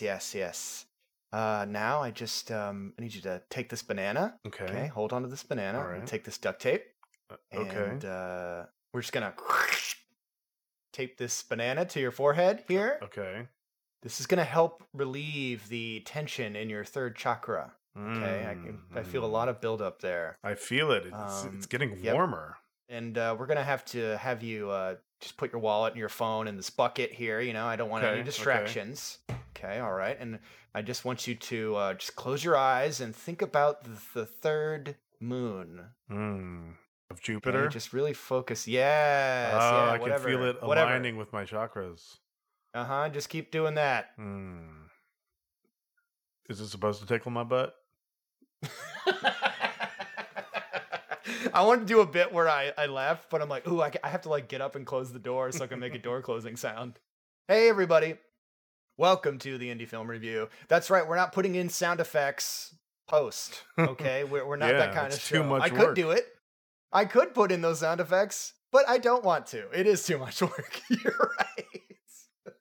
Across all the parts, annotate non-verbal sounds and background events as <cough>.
Yes, yes, yes. Uh, now I just um, I need you to take this banana. Okay. Okay, hold on to this banana. All and right. Take this duct tape. Uh, Okay. And uh, we're just gonna <laughs> tape this banana to your forehead here. okay. This is gonna help relieve the tension in your third chakra. Okay, I, can, I feel a Mm, lot of buildup there, I feel it. It's, Um, it's getting yep. warmer. and uh, we're gonna have to have you uh, just put your wallet and your phone in this bucket here. You know, I don't want Okay, any distractions. Okay, all right, and I just want you to uh, just close your eyes and think about the, the third moon. Mm. Of Okay, Jupiter. just really focus. Yes, oh, yeah, I whatever, can feel it whatever. aligning with my chakras. Uh huh. Just keep doing that. Hmm. Is it supposed to tickle my butt? <laughs> I want to do a bit where I, I left, but I'm like, ooh, I, I have to like get up and close the door so I can make a door <laughs> closing sound. Hey, everybody. Welcome to the Indie Film Review. That's right, we're not putting in sound effects post, <laughs> okay? We're, we're not that kind of it's too show. much I could work. do it. I could put in those sound effects, but I don't want to. It is too much <laughs> work. You're right. <laughs>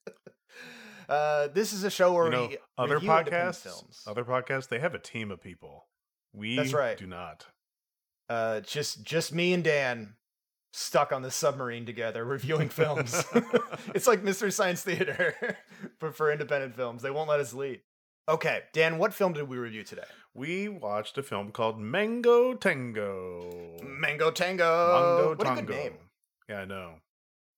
Uh, this is a show where you know, we other podcasts, films. other podcasts, they have a team of people. We That's right. do not. uh, just just me and Dan stuck on the submarine together reviewing films. <laughs> it's like Mystery Science Theater, <laughs> but for independent films. They won't let us leave. Okay, Dan, what film did we review today? We watched a film called Mango Tango. Mango Tango. Mango what a Tango. good name. Yeah, I know.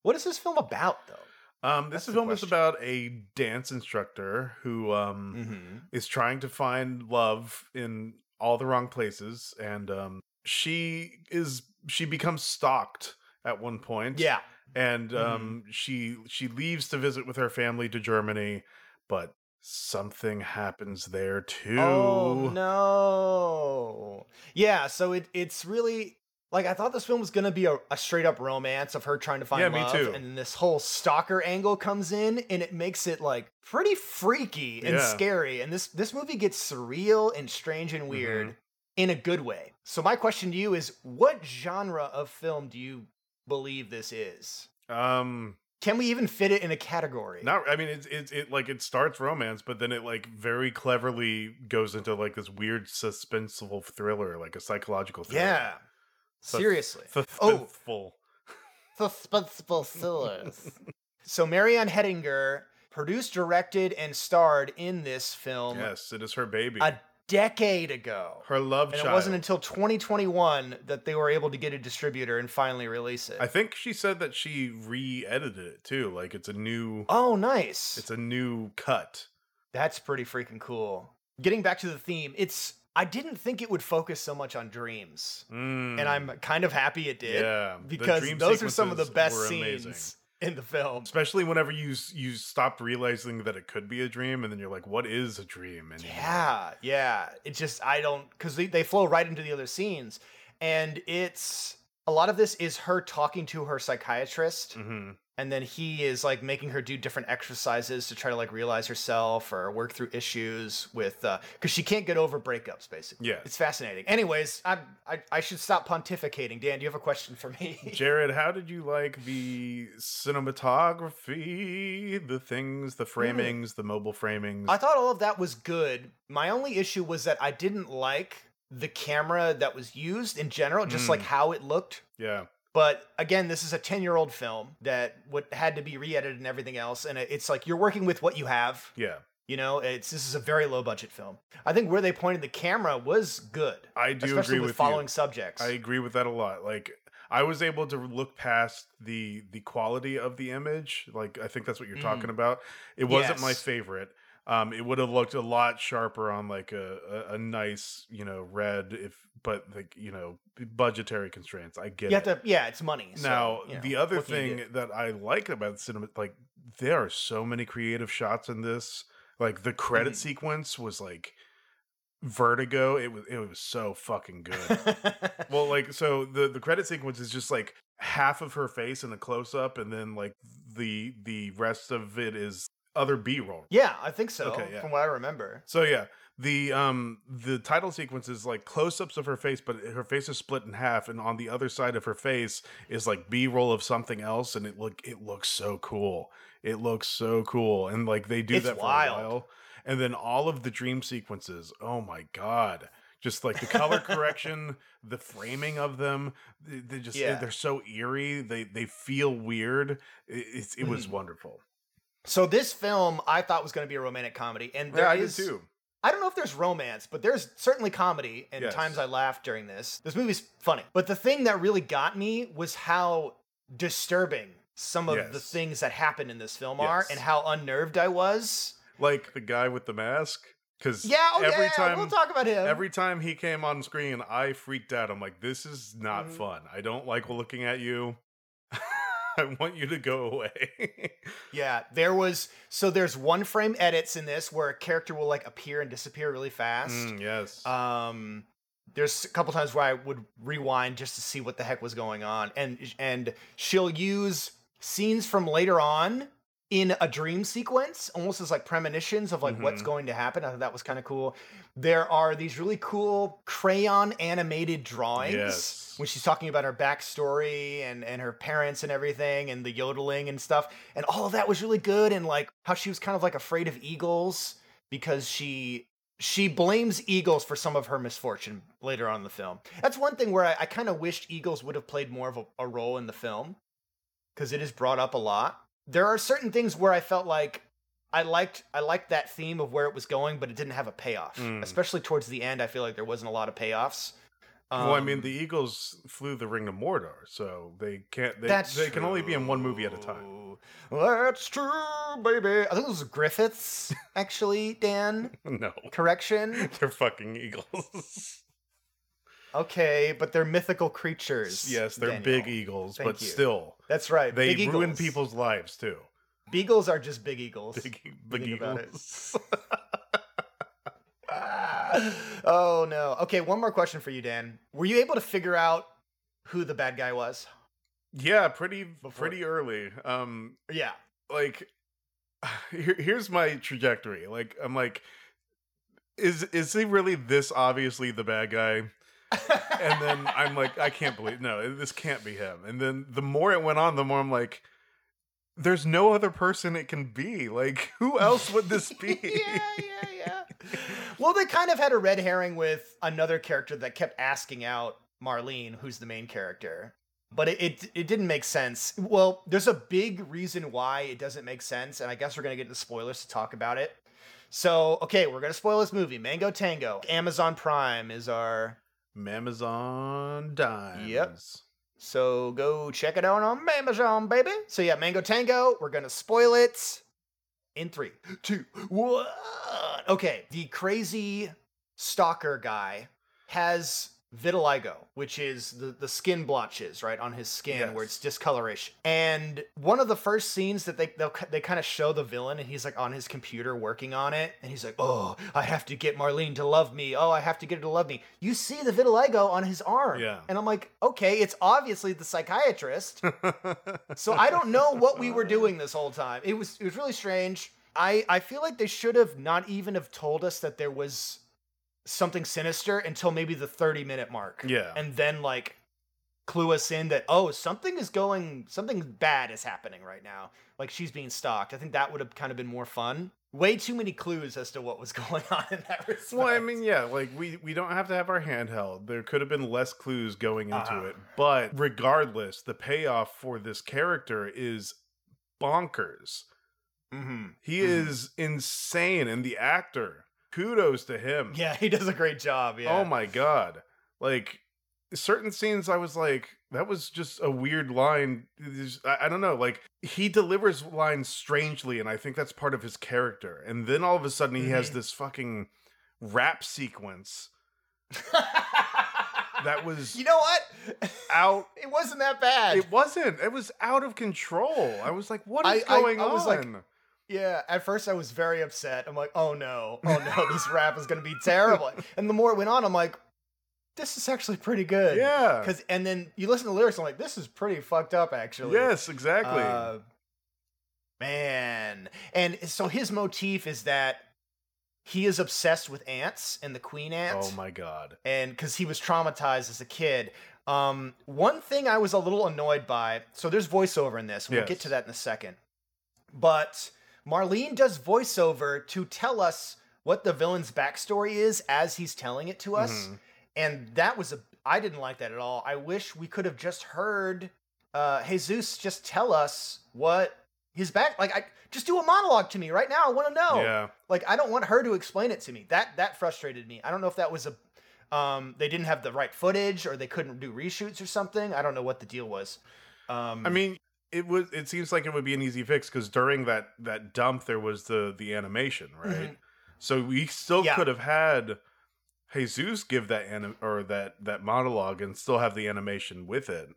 What is this film about, though? Um, this film is question. about a dance instructor who um, Mm-hmm. is trying to find love in all the wrong places, and um, she is she becomes stalked at one point. Yeah. and Mhm. um, she she leaves to visit with her family to Germany, but something happens there too. Oh no. Yeah, so it it's really like I thought this film was gonna be a, a straight up romance of her trying to find Yeah, me love, too. and then this whole stalker angle comes in, and it makes it like pretty freaky and Yeah. scary. And this this movie gets surreal and strange and weird Mm-hmm. In a good way. So my question to you is, what genre of film do you believe this is? Um, Can we even fit it in a category? not. I mean, it's it's it like it starts romance, but then it like very cleverly goes into like this weird suspenseful thriller, like a psychological thriller. Yeah. Sus- Seriously. Oh. Suspenseful. Suspenseful thrillers. <laughs> so Marianne Hettinger produced, directed, and starred in this film Yes, it is her baby. a decade ago. her love And child. it wasn't until 2021 that they were able to get a distributor and finally release it. I think she said that she re-edited it too. Like it's a new, oh, nice. it's a new cut. That's pretty freaking cool. Getting back to the theme, it's I didn't think it would focus so much on dreams. And Mm, I'm kind of happy it did. yeah, Because those are some of the best scenes amazing. In the film. especially whenever you you stop realizing that it could be a dream, and then you're like, "What is a dream?" anymore? Yeah, yeah. It just I don't because they, they flow right into the other scenes, and it's a lot of this is her talking to her psychiatrist, hmm and then he is like making her do different exercises to try to like realize herself or work through issues with because she can't get over breakups. Basically, Yeah. it's fascinating. Anyways, I, I I should stop pontificating. Dan, do you have a question for me? <laughs> Jared, how did you like the cinematography, the things, the framings, the mobile framings? Hmm. I thought all of that was good. My only issue was that I didn't like the camera that was used in general, just Mm. like how it looked. yeah, But again, this is a 10 year old film that would had to be re edited and everything else. And it's like you're working with what you have. yeah. You know, it's this is a very low budget film. I think where they pointed the camera was good, I do especially agree with, with following you. subjects. I agree with that a lot. Like I was able to look past the the quality of the image. Like I think that's what you're talking about. It wasn't my Mm. Favorite. Um, it would have looked a lot sharper on like a, a, a nice, you know, red if but like, you know, budgetary constraints. I get you it. have to, yeah, it's money. so, now, you know, the other what can you thing that I like about cinema like there are so many creative shots in this. Like the credit Mhm. sequence was like vertigo. It was it was so fucking good. Well, <laughs> like so the the credit sequence is just like half of her face in a close up, and then like the the rest of it is other B roll. yeah, I think so. Okay, yeah. From what I remember. So yeah, the um the title sequence is like close ups of her face, but her face is split in half, and on the other side of her face is like B roll of something else, and it look it looks so cool. It looks so cool, and like they do It's that for wild. a while. and then all of the dream sequences. Oh my god. Just like the color <laughs> correction, the framing of them, they, just Yeah. they're so eerie. They they feel weird. It, it's, it was Mhm. wonderful. So this film I thought was going to be a romantic comedy, and there Yeah, I did too. I don't know if there's romance, but there's certainly comedy, and Yes. times I laughed during this. This movie's funny, but the thing that really got me was how disturbing some of the things that happen in this film are, and how unnerved I was. Like the guy with the mask. Because Yeah, oh every yeah, time we'll talk about him. every time he came on screen, I freaked out. I'm like, this is not Mhm. fun. I don't like looking at you. <laughs> I want you to go away. <laughs> Yeah, there was so there's one frame edits in this where a character will like appear and disappear really fast. Mm, yes. Um there's a couple times where I would rewind just to see what the heck was going on and and she'll use scenes from later on in a dream sequence almost as like premonitions of like what's Mhm. going to happen. I thought that was kind of cool. There are these really cool crayon animated drawings Yes. when she's talking about her backstory and and her parents and everything and the yodeling and stuff and all of that was really good and like how she was kind of like afraid of eagles because she she blames eagles for some of her misfortune later on in the film that's one thing where i, I kind of wished eagles would have played more of a, a role in the film because it is brought up a lot there are certain things where i felt like i liked i liked that theme of where it was going but it didn't have a payoff Mm. especially towards the end i feel like there wasn't a lot of payoffs well, I mean, Um, the Eagles flew the Ring of Mordor, so they can't. They, That's they can only be in one movie at a time. That's true, baby. I think this was griffins, actually, Dan. <laughs> No, Correction. <laughs> they're fucking eagles. <laughs> Okay, but they're mythical creatures. yes, they're Daniel. big eagles, Thank but you. still, That's right. they big ruin eagles. people's lives too. Beagles are just big eagles. Big, big eagles. Ah. <laughs> oh no. Okay, one more question for you, Dan. Were you able to figure out who the bad guy was? yeah, pretty, Before- pretty early. Um, Yeah. like <sighs> here, here's my trajectory like i'm like is is he really this obviously the bad guy and then i'm like i can't believe no this can't be him and then the more it went on the more i'm like there's no other person it can be like who else would this be <laughs> yeah, yeah, yeah. Well, they kind of had a red herring with another character that kept asking out Marlene, who's the main character. But it, it it didn't make sense. Well, there's a big reason why it doesn't make sense, and I guess we're gonna get into spoilers to talk about it. So, okay, we're gonna spoil this movie, Mango Tango. Amazon Prime is our Amazon dimes. Yep. So go check it out on Amazon, baby. So yeah, Mango Tango. We're gonna spoil it in three, two, one. Okay, the crazy stalker guy has vitiligo, which is the, the skin blotches right on his skin where it's discoloration. And one of the first scenes that they they'll, they kind of show the villain, and he's like on his computer working on it, and he's like, "Oh, I have to get Marlene to love me. Oh, I have to get her to love me." You see the vitiligo on his arm, Yeah. and I'm like, "Okay, it's obviously the psychiatrist." <laughs> So I don't know what we were doing this whole time. It was it was really strange. I I feel like they should have not even have told us that there was something sinister until maybe the 30 minute mark. yeah And then like clue us in that oh, something is going something bad is happening right now. Like she's being stalked. I think that would have kind of been more fun. Way too many clues as to what was <laughs> going on in that respect. Well, I mean, yeah, like we we don't have to have our handheld. There could have been less clues going into Uh-huh. it, but regardless, the payoff for this character is bonkers. hmm He Mhm. is insane, and the actor, kudos to him. <laughs> Yeah, he does a great job. Yeah. Oh my god, like certain scenes, I was like, that was just a weird line. I, I don't know, like he delivers lines strangely, and I think that's part of his character. And then all of a sudden, he has Mhm. this fucking rap sequence <laughs> that was You know what? out. <laughs> It wasn't that bad. It wasn't. It was out of control. I was like, what is I- is I- going I was like, on? Yeah, at first I was very upset. I'm like, oh no, oh no, <laughs> this rap is gonna be terrible. And the more it went on, I'm like, this is actually pretty good. yeah. Cause and then you listen to the lyrics, I'm like, this is pretty fucked up actually. Yes, exactly. Uh, man. And so his motif is that he is obsessed with ants and the queen ant. oh my god. and because he was traumatized as a kid. Um, one thing I was a little annoyed by. So there's voiceover in this. We'll get to that in a second. But Marlene does voiceover to tell us what the villain's backstory is as he's telling it to us. Mhm. And that was a I didn't like that at all. I wish we could have just heard uh Jesus just tell us what his back like I just do a monologue to me right now. I want to know. Yeah. Like I don't want her to explain it to me. That that frustrated me. I don't know if that was a um they didn't have the right footage or they couldn't do reshoots or something. I don't know what the deal was. Um I mean, it was. It seems like it would be an easy fix because during that that dump there was the the animation, right? Mhm. So we still Yeah. could have had Jesus give that anim- or that that monologue and still have the animation with it.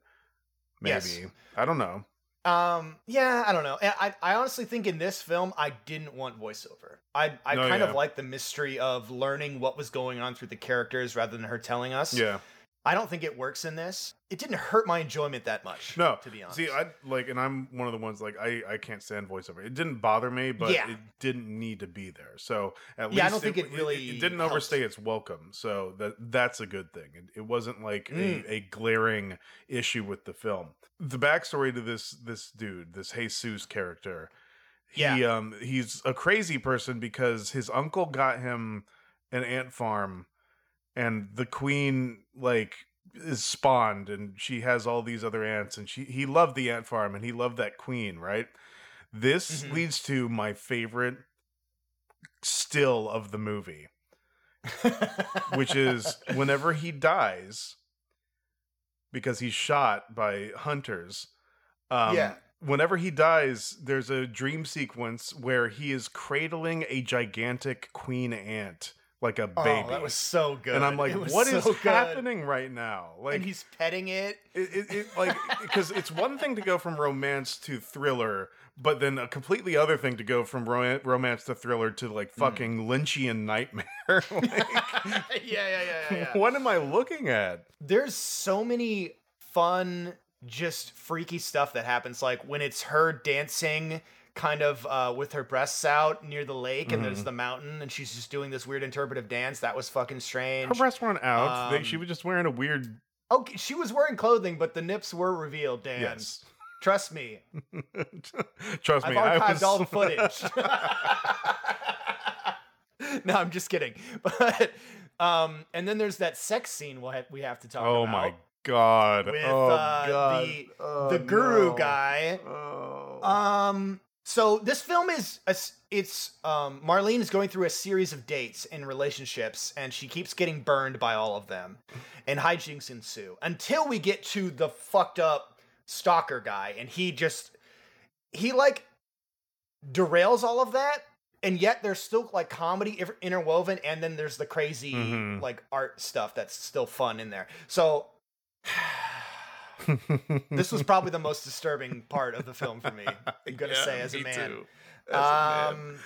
Maybe Yes. I don't know. Um, yeah, I don't know. I, I honestly think in this film I didn't want voiceover. I I No, kind yeah. of like the mystery of learning what was going on through the characters rather than her telling us. Yeah. I don't think it works in this. It didn't hurt my enjoyment that much. No. to be honest. See, I like, and I'm one of the ones like I I can't stand voiceover. It didn't bother me, but Yeah. it didn't need to be there. So at Yeah, I don't think it really it, didn't helped. overstay its welcome. So that that's a good thing. It, it wasn't like Mm. a, a glaring issue with the film. The backstory to this this dude, this Jesus character, he Yeah. um he's a crazy person because his uncle got him an ant farm, and the queen like is spawned and she has all these other ants and she he loved the ant farm and he loved that queen right this Mhm. leads to my favorite still of the movie which is whenever he dies because he's shot by hunters um Yeah. whenever he dies there's a dream sequence where he is cradling a gigantic queen ant like a baby Oh, that was so good. and I'm like, what is good. happening right now? Like, and he's petting it. it, it, it like <laughs> because it's one thing to go from romance to thriller, but then a completely other thing to go from ro- romance to thriller to like Mm. fucking Lynchian nightmare. <laughs> Like, <laughs> yeah, yeah, yeah, yeah, yeah. What am I looking at? there's so many fun just freaky stuff that happens like when it's her dancing kind of uh, with her breasts out near the lake and there's Mhm. the mountain and she's just doing this weird interpretive dance that was fucking strange Her breasts weren't out. they, she Um, was just wearing a weird. okay she was wearing clothing but the nips were revealed dan Yes. trust me <laughs> Trust i've me, I archived was all the <laughs> footage <laughs> no i'm just kidding but um and then there's that sex scene we have to talk oh about my god! with, oh uh, god! the- Oh, the guru no. guy Oh. Um. So this film is a it's um Marlene is going through a series of dates and relationships, and she keeps getting burned by all of them, and hijinks ensue until we get to the fucked up stalker guy, and he just he like derails all of that. And yet there's still like comedy interwoven, and then there's the crazy Mhm. like art stuff that's still fun in there. So <sighs> <laughs> this was probably the most disturbing part of the film for me. I'm gonna say as a man. too. As a man. Um,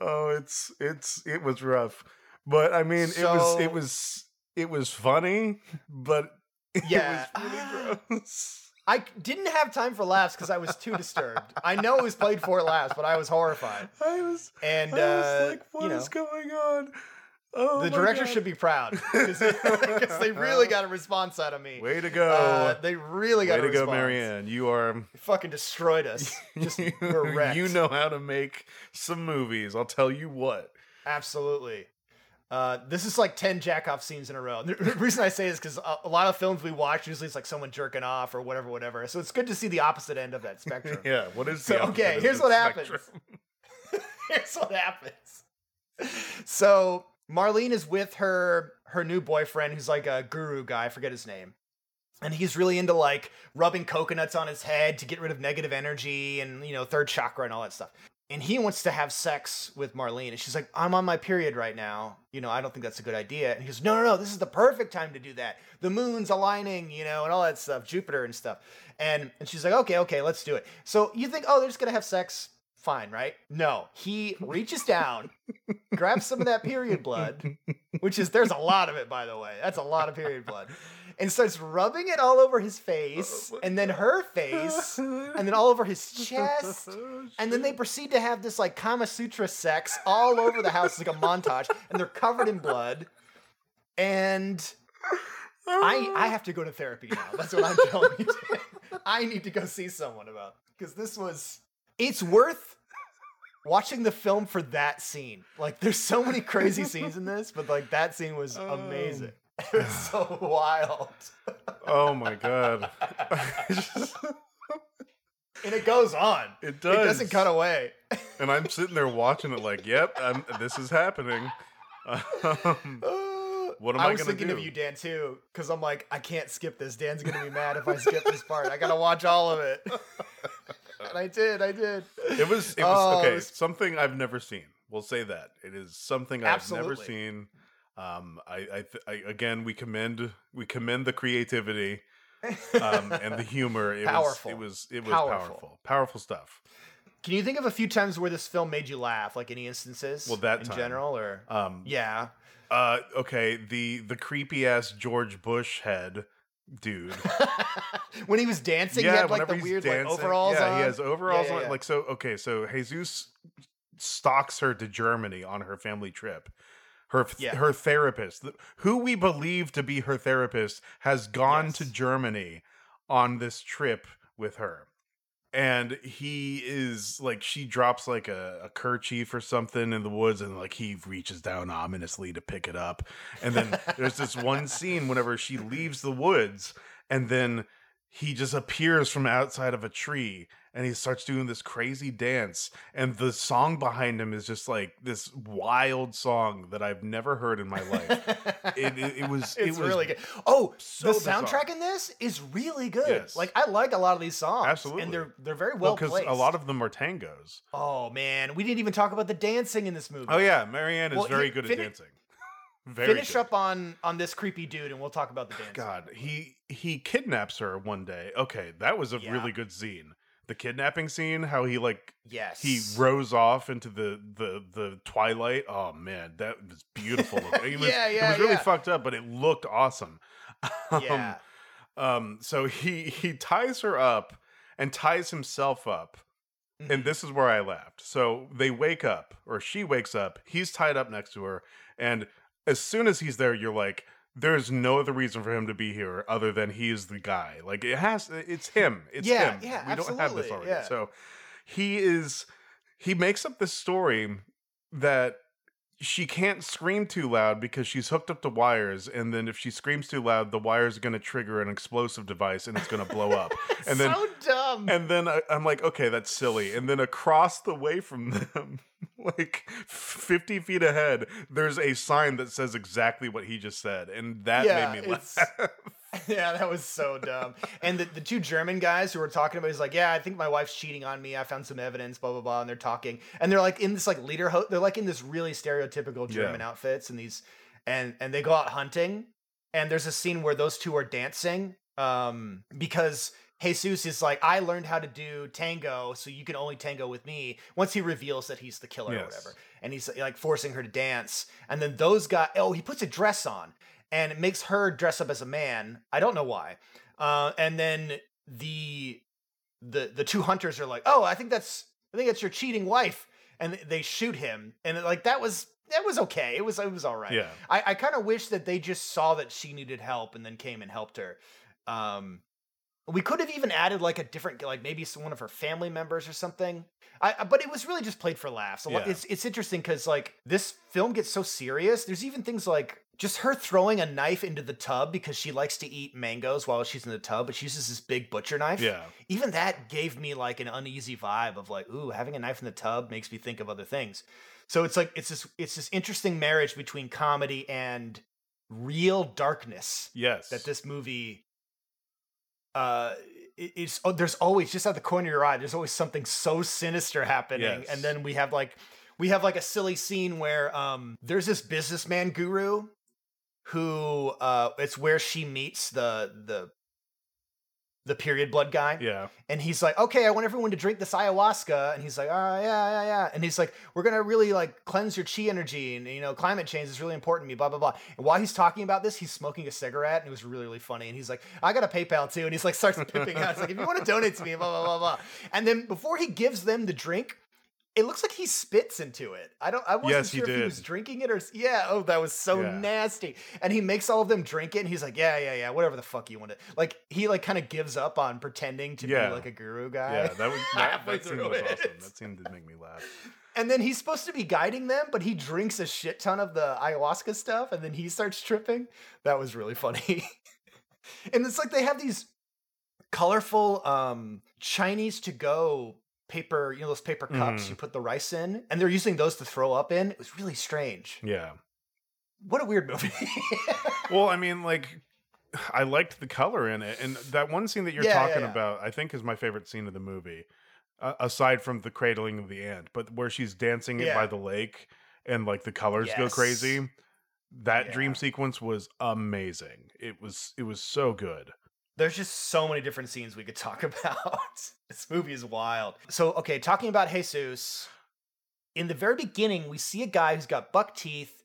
Oh, it's it's it was rough, but I mean, it was it was it was funny, but <laughs> it Yeah. was really gross. I didn't have time for laughs because I was too disturbed. I know it was played for laughs, but I was horrified. I was And I was uh, like, what you is know, going on? Oh, the director God. should be proud <laughs> <laughs> because they really got a response out of me. Way to go! Uh, they really got a response. Way a to go. Marianne! You are They fucking destroyed us. <laughs> Just were wrecked. you know how to make some movies. I'll tell you what. Absolutely. Uh, this is like 10 jack off scenes in a row. The reason I say is because a, a lot of films we watch usually it's like someone jerking off or whatever, whatever. So it's good to see the opposite end of that spectrum. Yeah. What is So, okay, of here's what happens. Here's what happens. So Marlene is with her her new boyfriend, who's like a guru guy. I forget his name. And he's really into like rubbing coconuts on his head to get rid of negative energy and you know third chakra and all that stuff. And he wants to have sex with Marlene, and she's like, "I'm on my period right now. You know, I don't think that's a good idea." And he goes, "No, no, no. This is the perfect time to do that. The moon's aligning, you know, and all that stuff, Jupiter and stuff." And and she's like, "Okay, okay, let's do it." So you think, "Oh, they're just gonna have sex." Fine, right? No, he reaches down, grabs some of that period blood, which is there's a lot of it, by the way. That's a lot of period blood, and starts rubbing it all over his face, oh and then her face, and then all over his chest. And then they proceed to have this like Kama Sutra sex all over the house, like a montage, and they're covered in blood. And I I have to go to therapy now. That's what I'm telling you. <laughs> I need to go see someone about because this was it's worth watching the film for that scene. Like, there's so many crazy scenes in this, but like that scene was <laughs> amazing. <sighs> It was so wild. Oh my god. <laughs> and it goes on. <laughs> It does. It doesn't cut away. and I'm sitting there watching it like, yep, I'm, this is happening. Um, what am I, I was thinking do? of you, Dan, too, because I'm like, I can't skip this. Dan's gonna be mad if I skip this part. I gotta watch all of it. And <laughs> I did. I did. It was it was Oh, it okay. was- Something I've never seen. We'll say that it is something I've never seen. Um, I, I, th- I again we commend we commend the creativity um, and the <laughs> humor. It Powerful. Was, it was it was Powerful. powerful. Powerful stuff. Can you think of a few times where this film made you laugh? Like any instances? Well, that in time. general, or Um, yeah. Uh, okay. The the creepy ass George Bush head dude. <laughs> when he was dancing, he had like the weird like dancing- overalls Yeah, on. he has overalls yeah, on. yeah. Like so. Okay, so Jesus stalks her to Germany on her family trip. Her Yeah. her therapist, th- who we believe to be her therapist, has gone to Germany on this trip with her. And he is like, she drops like a, a kerchief or something in the woods, and like he reaches down ominously to pick it up. And then there's this one scene whenever she leaves the woods, and then he just appears from outside of a tree and he starts doing this crazy dance and the song behind him is just like this wild song that i've never heard in my life it, it, it was <laughs> it's it was really good. Oh, so the bizarre. soundtrack in this is really good. Yes. Like I like a lot of these songs. Absolutely. and they're they're very well well because placed. a lot of them are tangos Oh man, we didn't even talk about the dancing in this movie. oh yeah marianne is Well, very good fini- at dancing very Finish good. up on on this creepy dude, and we'll talk about the dancing. god he he kidnaps her one day okay that was a Yeah. really good scene the kidnapping scene how he like Yes, he rose off into the the the twilight. Oh man, that was beautiful. <laughs> It was, Yeah, yeah, it was really yeah. fucked up, but it looked awesome. <laughs> Um, Yeah, Um. So he he ties her up and ties himself up, and Mhm. this is where I laughed. So they wake up, or she wakes up. He's tied up next to her, and as soon as he's there, you're like. There's no other reason for him to be here other than he is the guy. Like it has, uh, it's him. It's Yeah, him. yeah, we don't have this absolutely, already. yeah. So he is he makes up this story that she can't scream too loud because she's hooked up to wires and then if she screams too loud the wires are going to trigger an explosive device and it's going to blow up. <laughs> And then so dumb. and then I, i'm like okay that's silly. And then across the way from them <laughs> like 50 feet ahead there's a sign that says exactly what he just said and that Yeah, made me laugh <laughs> <laughs> yeah, that was so dumb. And the, the two German guys who were talking about, it, he's like, yeah, I think my wife's cheating on me. I found some evidence, blah blah blah. And they're talking, and they're like in this like leader, ho- they're like in this really stereotypical Yeah. German outfits and these, and and they go out hunting, and there's a scene where those two are dancing, um, because. Jesus is like, I learned how to do tango, so you can only tango with me. Once he reveals that he's the killer or whatever, and he's like forcing her to dance, and then those guys, oh, he puts a dress on, and it makes her dress up as a man. I don't know why. Uh, and then the the the two hunters are like, "Oh, I think that's I think that's your cheating wife," and they shoot him. And like that was that was okay. It was it was all right. yeah I, I kind of wish that they just saw that she needed help and then came and helped her. Um, we could have even added like a different, like maybe some, one of her family members or something. I, I- but it was really just played for laughs. A lot, Yeah. It's it's interesting because like this film gets so serious. There's even things like just her throwing a knife into the tub because she likes to eat mangoes while she's in the tub, but she uses this big butcher knife. yeah Even that gave me like an uneasy vibe of like, ooh, having a knife in the tub makes me think of other things. So it's like it's this it's this interesting marriage between comedy and real darkness yes that this movie uh i- it's oh, there's always just at the corner of your eye there's always something so sinister happening Yes. and then we have like we have like a silly scene where um there's this businessman guru who uh it's where she meets the the the period blood guy yeah and he's like, okay, I want everyone to drink this ayahuasca. And he's like, oh, yeah, yeah, yeah. And he's like, we're going to really like cleanse your chi energy. And, you know, climate change is really important to me, blah, blah, blah. And while he's talking about this, he's smoking a cigarette. And it was really, really funny. And he's like, I got a PayPal too. And he's like, starts pimping out. It's like, if you want to donate to me, blah, blah, blah, blah. And then before he gives them the drink, it looks like he spits into it. I don't. I wasn't Yes, he sure if he was drinking it or yeah. Oh, that was so Yeah. nasty. And he makes all of them drink it. And he's like, yeah, yeah, yeah, whatever the fuck you want to. Like he like kind of gives up on pretending to Yeah. be like a guru guy. yeah that was <laughs> that, that scene was it. awesome that scene did make me laugh and then he's supposed to be guiding them, but he drinks a shit ton of the ayahuasca stuff, and then he starts tripping. That was really funny. <laughs> and it's like they have these colorful um Chinese to go paper, you know, those paper cups Mhm. you put the rice in, and they're using those to throw up in. It was really strange. Yeah. What a weird movie. <laughs> Well, I mean, like, I liked the color in it, and that one scene that you're Yeah, yeah, talking yeah. about, I think, is my favorite scene of the movie, uh, aside from the cradling of the ant. But where she's dancing it by the lake, and like the colors go crazy. Yes. That dream sequence was amazing. It was it was so good. There's just so many different scenes we could talk <laughs> about. this movie is wild. So, okay, talking about Jesus, in the very beginning, we see a guy who's got buck teeth,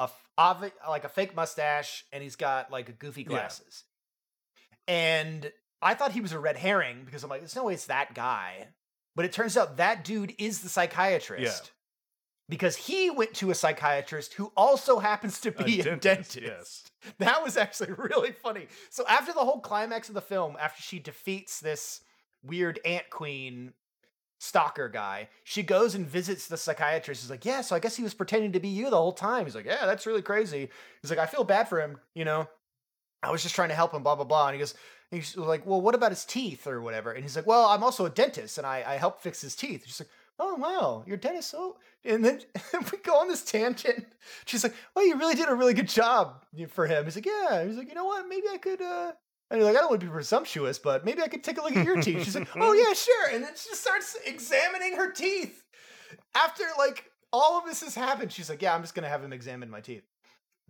a f- like a fake mustache, and he's got like goofy Yeah. glasses. And I thought he was a red herring because I'm like, there's no way it's that guy. But it turns out that dude is the psychiatrist. Because he went to a psychiatrist who also happens to be a, dentist, dentist. yes. <laughs> That was actually <laughs> really funny. So after the whole climax of the film, after she defeats this weird ant queen stalker guy, she goes and visits the psychiatrist. He's like, "Yeah, so I guess he was pretending to be you the whole time." He's like, "Yeah, that's really crazy." He's like, "I feel bad for him, you know. I was just trying to help him, blah blah blah." And he goes, he's like, "Well, what about his teeth or whatever?" And he's like, "Well, I'm also a dentist, and I I help fix his teeth." She's like, "Oh wow, you're a dentist, so." And then <laughs> we go on this tangent. She's like, Well, you really did a really good job for him." He's like, "Yeah." He's like, "You know what? Maybe I could." uh and you're like, I don't want to be presumptuous, but maybe I could take a look at your teeth. She's like, <laughs> oh yeah, sure. And then she just starts examining her teeth. After like all of this has happened, she's like, yeah, I'm just gonna have him examine my teeth.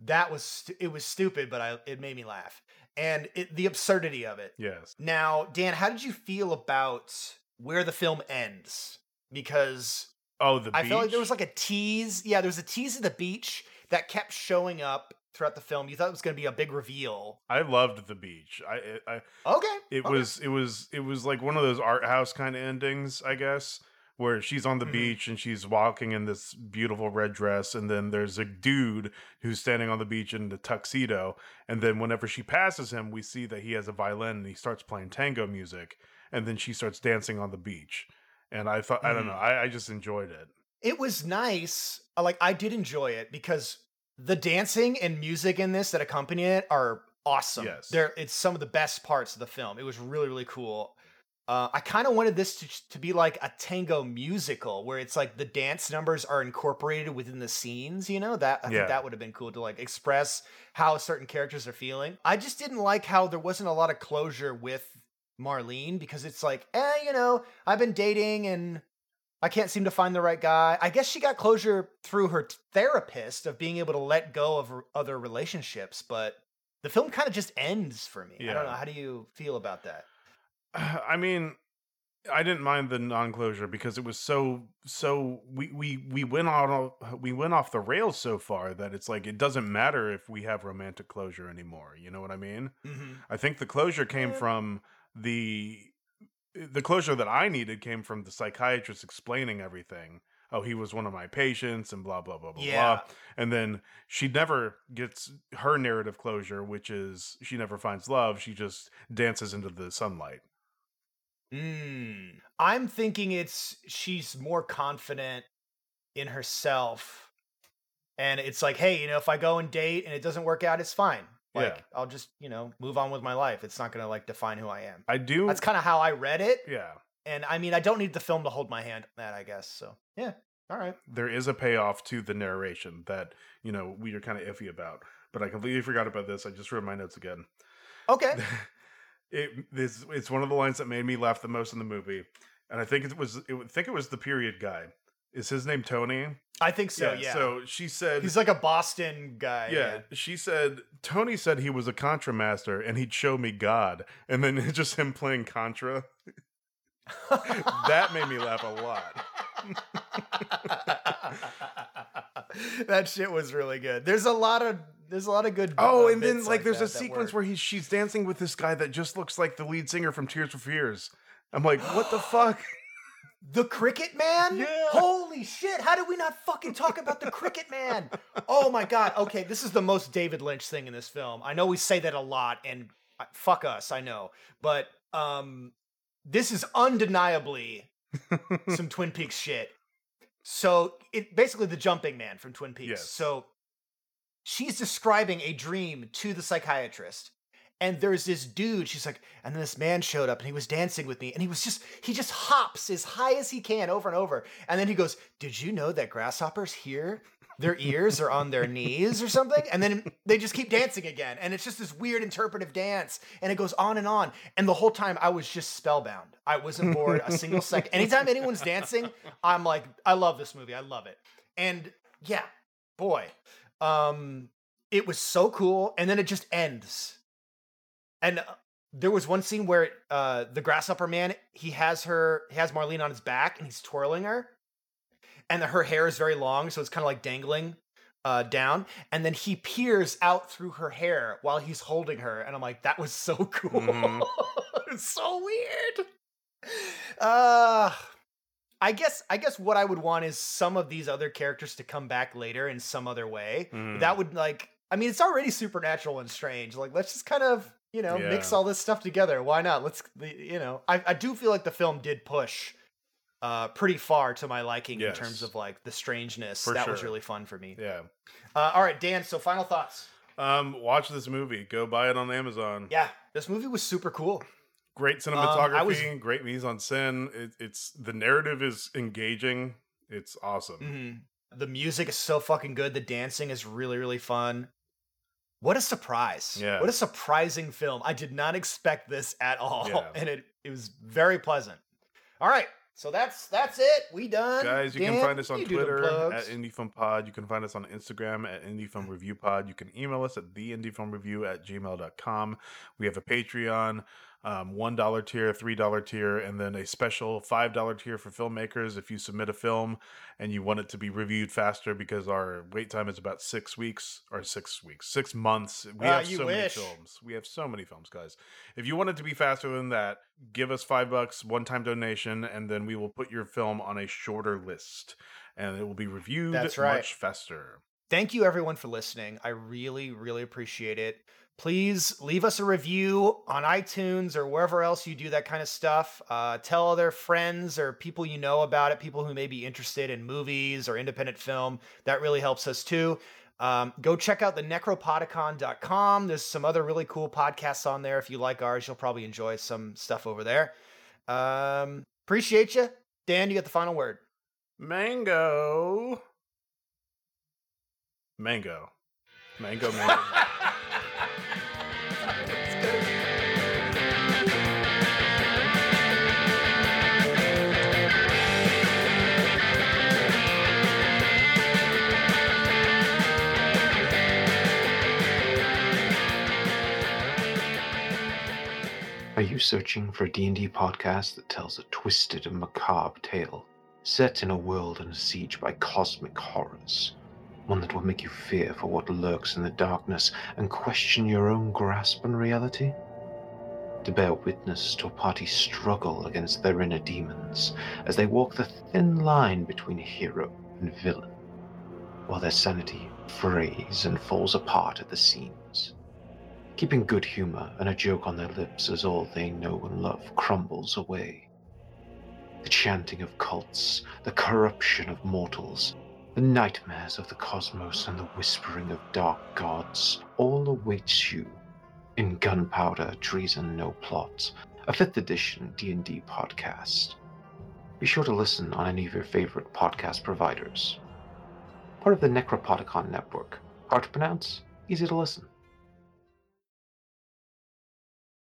That was stu- it was stupid, but I it made me laugh, and it, the absurdity of it. Yes. Now, Dan, how did you feel about where the film ends? Because Oh, the I felt like there was like a tease. Yeah, there was a tease of the beach that kept showing up throughout the film. You thought it was going to be a big reveal. I loved the beach. I I Okay. it okay. was it was it was like one of those art house kind of endings, I guess, where she's on the Mhm. beach and she's walking in this beautiful red dress, and then there's a dude who's standing on the beach in the tuxedo, and then whenever she passes him, we see that he has a violin and he starts playing tango music, and then she starts dancing on the beach. And I thought I don't know, Mhm. I, I just enjoyed it. It was nice. uh, Like I did enjoy it because the dancing and music in this that accompany it are awesome. Yes. They're it's some of the best parts of the film. It was really really cool. Uh, I kind of wanted this to, to be like a tango musical where it's like the dance numbers are incorporated within the scenes, you know? That I Yeah. think that would have been cool to like express how certain characters are feeling. I just didn't like how there wasn't a lot of closure with Marlene because it's like, eh, you know, I've been dating and I can't seem to find the right guy. I guess she got closure through her therapist of being able to let go of r- other relationships, but the film kind of just ends for me. I don't know. How do you feel about that? <sighs> I mean, I didn't mind the non-closure because it was so so we we we went on we went off the rails so far that it's like it doesn't matter if we have romantic closure anymore. You know what I mean? Mm-hmm. I think the closure came Yeah. from the the closure that I needed came from the psychiatrist explaining everything. Oh, he was one of my patients and blah blah blah blah Yeah. blah. And then she never gets her narrative closure, which is she never finds love. She just dances into the sunlight. Mm. I'm thinking it's she's more confident in herself. And it's like, hey, you know, if I go and date and it doesn't work out, it's fine. Like, Yeah. I'll just, you know, move on with my life. It's not going to like define who I am. I do. That's kind of how I read it. yeah. And I mean, I don't need the film to hold my hand on that, I guess. So, yeah. All right. there is a payoff to the narration that you know we are kind of iffy about but i completely forgot about this i just read my notes again Okay. <laughs> it this it's one of the lines that made me laugh the most in the movie and i think it was it, I think it was the period guy is his name tony I think so, yeah. so she said He's like a Boston guy. yeah, she said Tony said he was a Contra master and he'd show me God, and then it's <laughs> just him playing Contra. that made me laugh a lot. <laughs> that shit was really good. There's a lot of there's a lot of good. Oh, uh, and then bits like, there's that a that sequence work. where he's she's dancing with this guy that just looks like the lead singer from Tears for Fears. I'm like, what the fuck? The Cricket Man. Yeah. Holy shit! How did we not fucking talk about the Cricket Man? Oh my god. Okay, this is the most David Lynch thing in this film. I know we say that a lot, and uh, fuck us, I know, but um, this is undeniably <laughs> some Twin Peaks shit. So it basically the jumping man from Twin Peaks. Yes. So she's describing a dream to the psychiatrist. And there's this dude, she's like, and then this man showed up and he was dancing with me. And he was just, he just hops as high as he can over and over. And then he goes, Did you know that grasshoppers hear their ears are on their knees or something? And then they just keep dancing again. And it's just this weird interpretive dance. And it goes on and on. And the whole time I was just spellbound. I wasn't bored a single second. Anytime anyone's dancing, I'm like, I love this movie. I love it. And yeah, boy, um, it was so cool. And then it just ends. And uh, there was one scene where uh, the grasshopper man, he has her, he has Marlene on his back and he's twirling her. And her hair is very long, so it's kind of like dangling uh, down. And then he peers out through her hair while he's holding her. And I'm like, that was so <laughs> cool. Mhm. <laughs> it's so weird. Uh I guess I guess what I would want is some of these other characters to come back later in some other way. Mm. That would like I mean it's already supernatural and strange. Like let's just kind of, you know, mix all this stuff together. Why not? Let's you know, I, I do feel like the film did push uh pretty far to my liking in terms of like the strangeness. For that was really fun for me. Yeah. Uh, all right, Dan, so final thoughts. Um, watch this movie. Go buy it on Amazon. Yeah, this movie was super cool. Great Um, cinematography, I was- great mise en scène. It, it's the narrative is engaging. It's awesome. Mhm. The music is so fucking good. The dancing is really, really fun. What a surprise. Yeah. What a surprising film. I did not expect this at all. Yeah. <laughs> And it, it was very pleasant. All right. So that's that's it. We done. Guys, you can find us on the Twitter at. IndieFilmPod. You can find us on Instagram at IndieFilmReviewPod. You can email us at theindiefilmreview at gmail.com. We have a Patreon, um, $1 tier, $3 tier, and then a special $5 tier for filmmakers. If you submit a film and you want it to be reviewed faster because our wait time is about six weeks or six weeks, six months. We Ah, have so wish. many films. We have so many films, guys. If you want it to be faster than that, give us five bucks, one time donation, and then we will put your film on a shorter list and it will be reviewed That's right. much faster. Thank you everyone for listening. I really, really appreciate it. Please leave us a review on iTunes or wherever else you do that kind of stuff. Uh, tell other friends or people you know about it, people who may be interested in movies or independent film. That really helps us too. Um, go check out the necropodicon.com. There's some other really cool podcasts on there. If you like ours, you'll probably enjoy some stuff over there. Um, appreciate you. Dan, you got the final word. Mango. Mango. Mango, mango. <laughs> Are you searching for a D&D podcast that tells a twisted and macabre tale, set in a world under siege by cosmic horrors? One that will make you fear for what lurks in the darkness and question your own grasp on reality? To bear witness to a party struggle against their inner demons as they walk the thin line between hero and villain, while their sanity frays and falls apart at the seams keeping good humor and a joke on their lips as all they know and love crumbles away. The chanting of cults, the corruption of mortals, the nightmares of the cosmos, and the whispering of dark gods all awaits you in Gunpowder Treason No Plot, a 5th edition D&D podcast. Be sure to listen on any of your favorite podcast providers. Part of the Necropodicon network. Hard to pronounce, easy to listen.